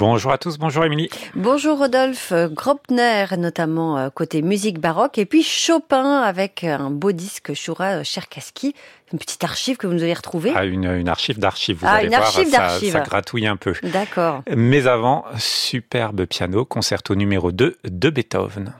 Bonjour à tous, bonjour Émilie. Bonjour Rodolphe, Gropner notamment euh, côté musique baroque et puis Chopin avec un beau disque Shura Cherkaski, une petite archive que vous nous allez retrouver. Ah, une, une archive d'archives, vous Ah, allez une voir, archive ça, d'archives. ça gratouille un peu. D'accord. Mais avant, superbe piano, concerto numéro 2 de Beethoven.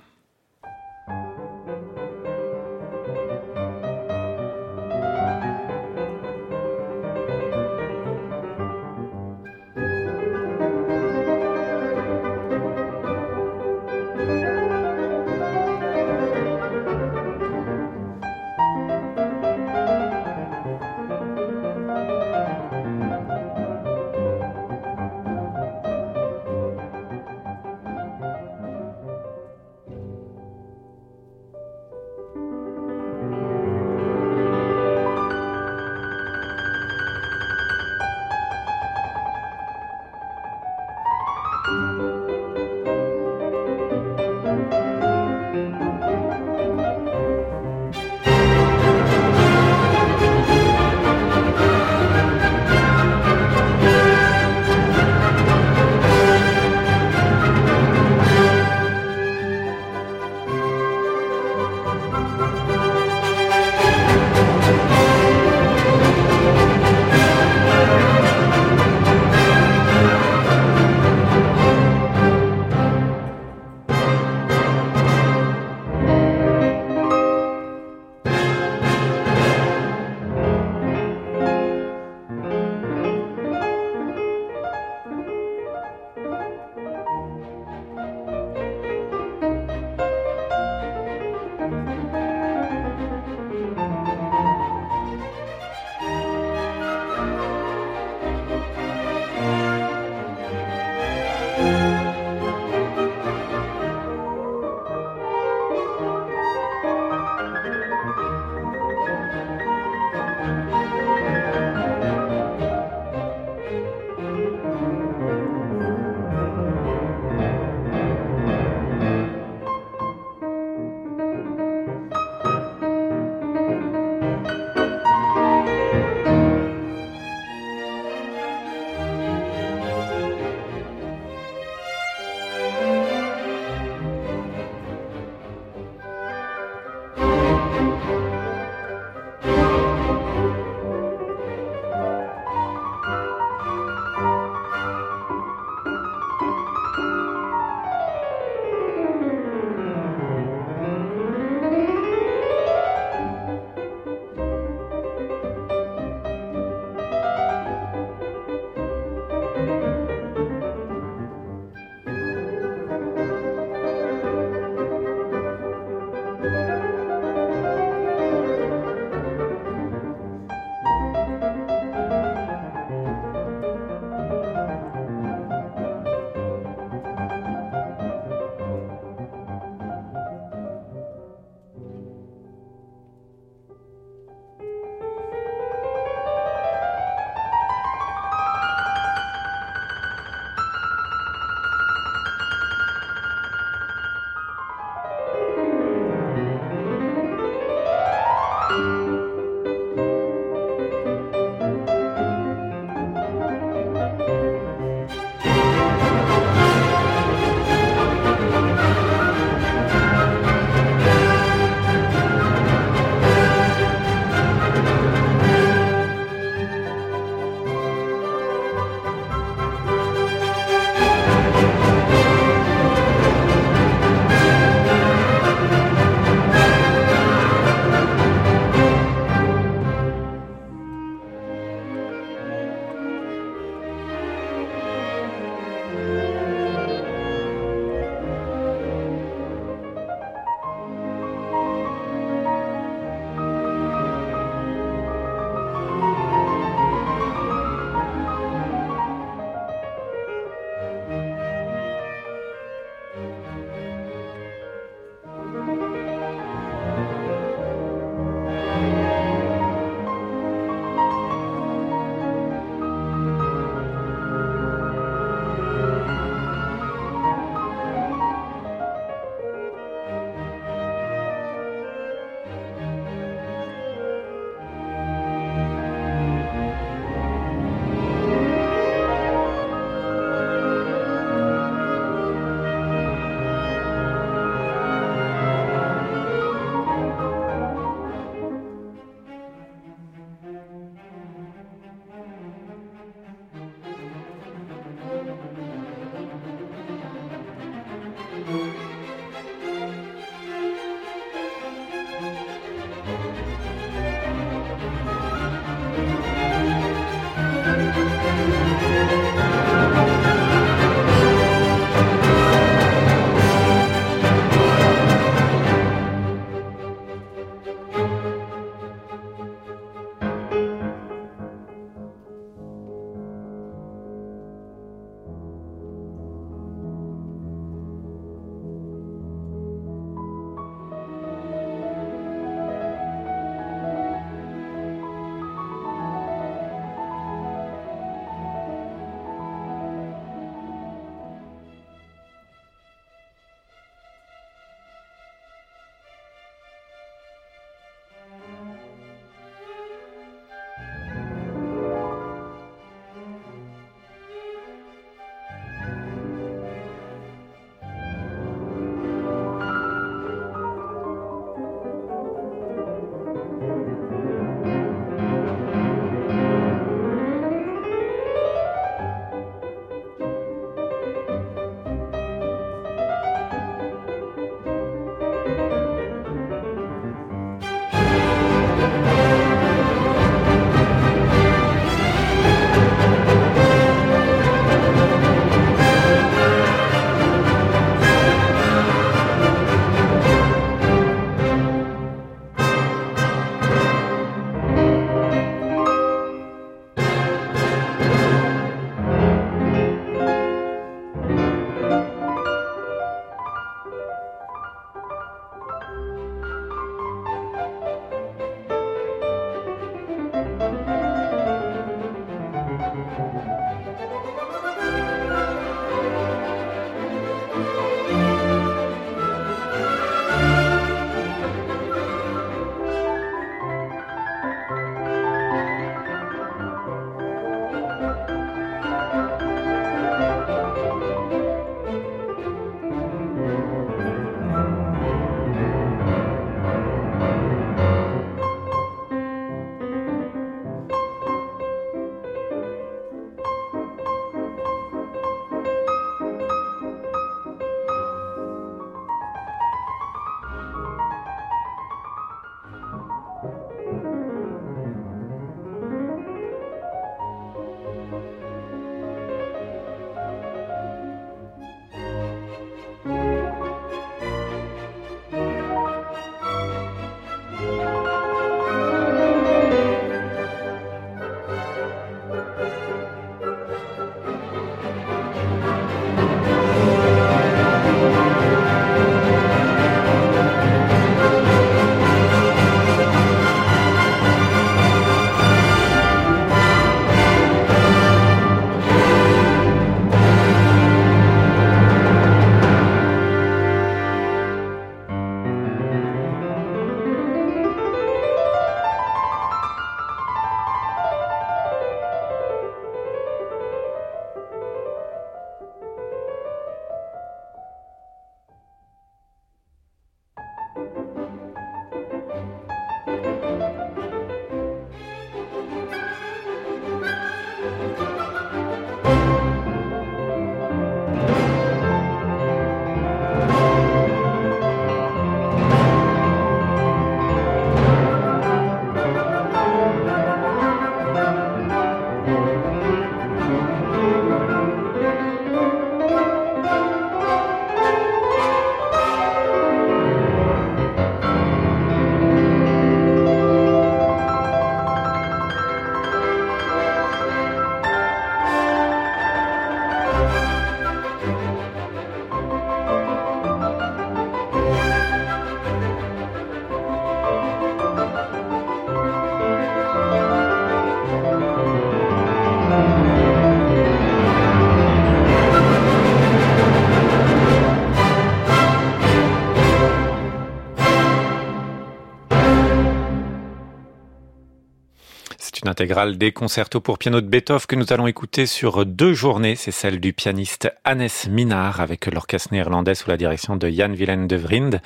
L'intégrale des concertos pour piano de Beethoven que nous allons écouter sur deux journées, c'est celle du pianiste Hannes Minard avec l'orchestre néerlandais sous la direction de Jan Willem de Vriend.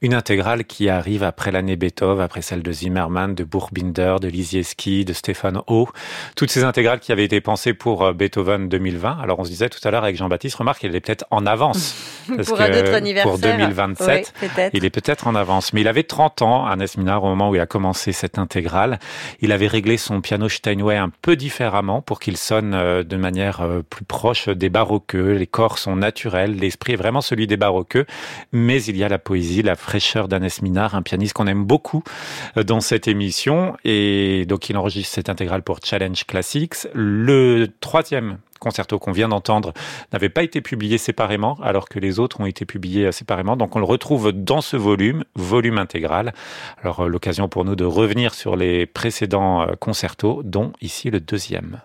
Une intégrale qui arrive après l'année Beethoven, après celle de Zimmermann, de Burbinder, de Lisieski, de Stéphane O. Toutes ces intégrales qui avaient été pensées pour euh, Beethoven 2020. Alors on se disait tout à l'heure avec Jean-Baptiste, remarque, qu'il est peut-être en avance. Parce pour que Pour 2027, il est peut-être en avance. Mais il avait 30 ans, Hannes Minard, au moment où il a commencé cette intégrale. Il avait réglé son piano Steinway un peu différemment pour qu'il sonne euh, de manière euh, plus proche des baroqueux. Les corps sont naturels, l'esprit est vraiment celui des baroqueux, mais il y a la poésie, la fraîcheur d'Annès Minard, un pianiste qu'on aime beaucoup euh, dans cette émission. Et donc il enregistre cette intégrale pour Challenge Classics. Le troisième concerto qu'on vient d'entendre n'avait pas été publié séparément, alors que les autres ont été publiés séparément. Donc on le retrouve dans ce volume, volume intégral. Alors l'occasion pour nous de revenir sur les précédents concertos, dont ici le deuxième.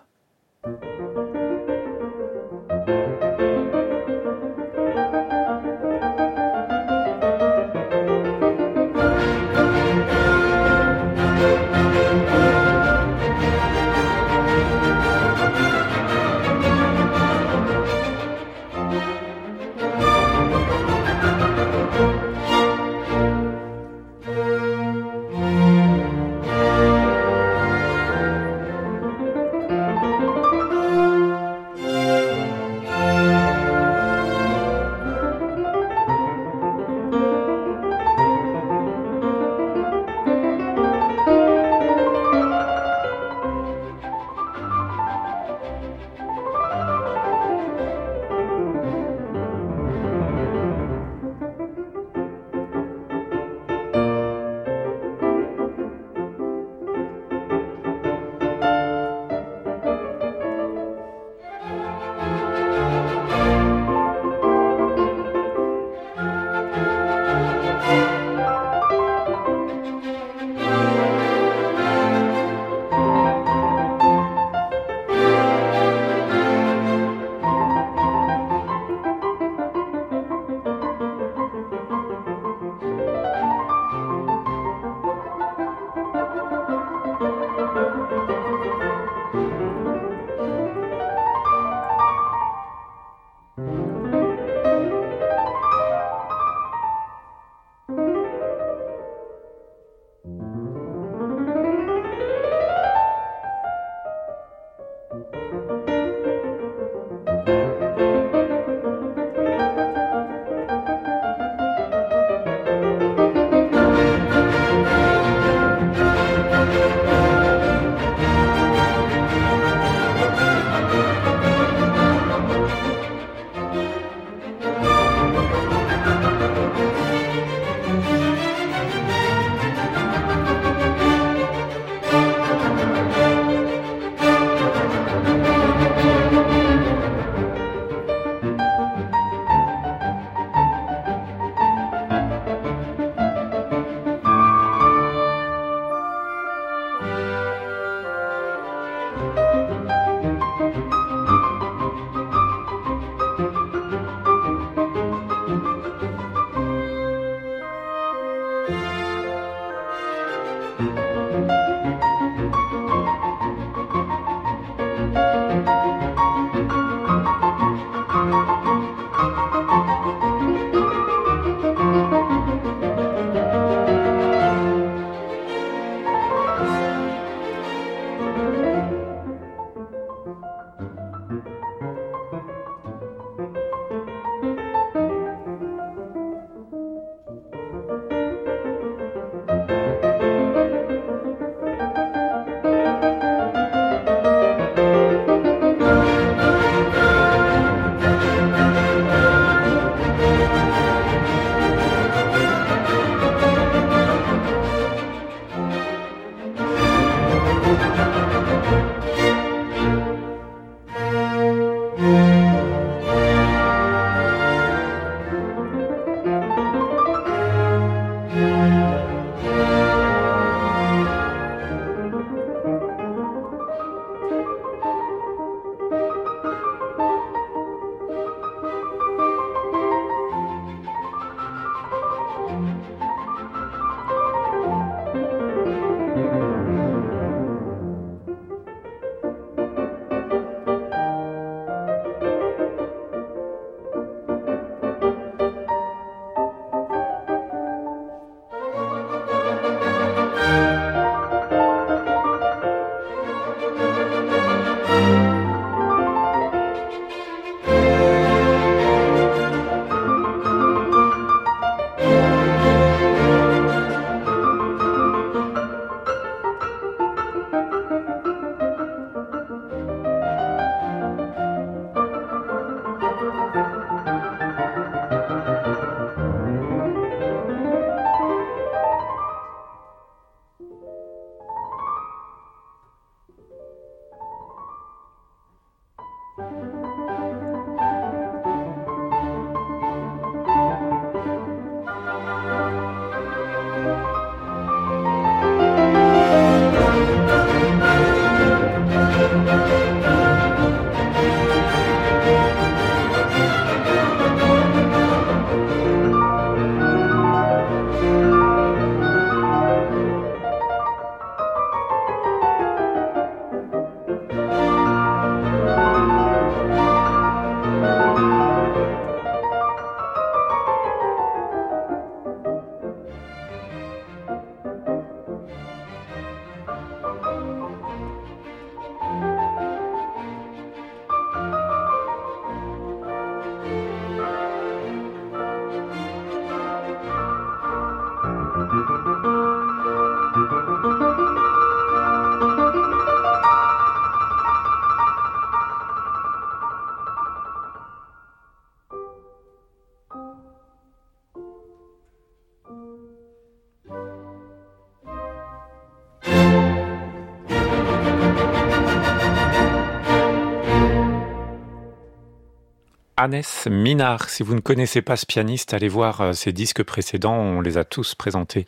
Hannes Minard. Si vous ne connaissez pas ce pianiste, allez voir euh, ses disques précédents. On les a tous présentés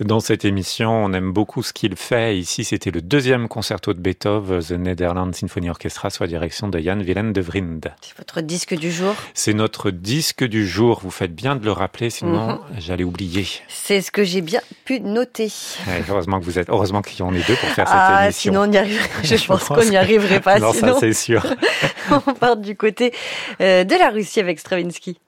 dans cette émission. On aime beaucoup ce qu'il fait. Ici, c'était le deuxième concerto de Beethoven, The Netherlands Symphony Orchestra, sous la direction de Jan Willem de Vriend. C'est votre disque du jour? C'est notre disque du jour. Vous faites bien de le rappeler, sinon mhm. j'allais oublier. C'est ce que j'ai bien pu noter. heureusement que vous êtes, heureusement qu'il y en est deux pour faire cette ah, émission. Sinon, on y arriverait. Je, pense, qu'on n'y arriverait pas. non, ça c'est sûr. on part du côté. Euh, de la Russie avec Stravinsky.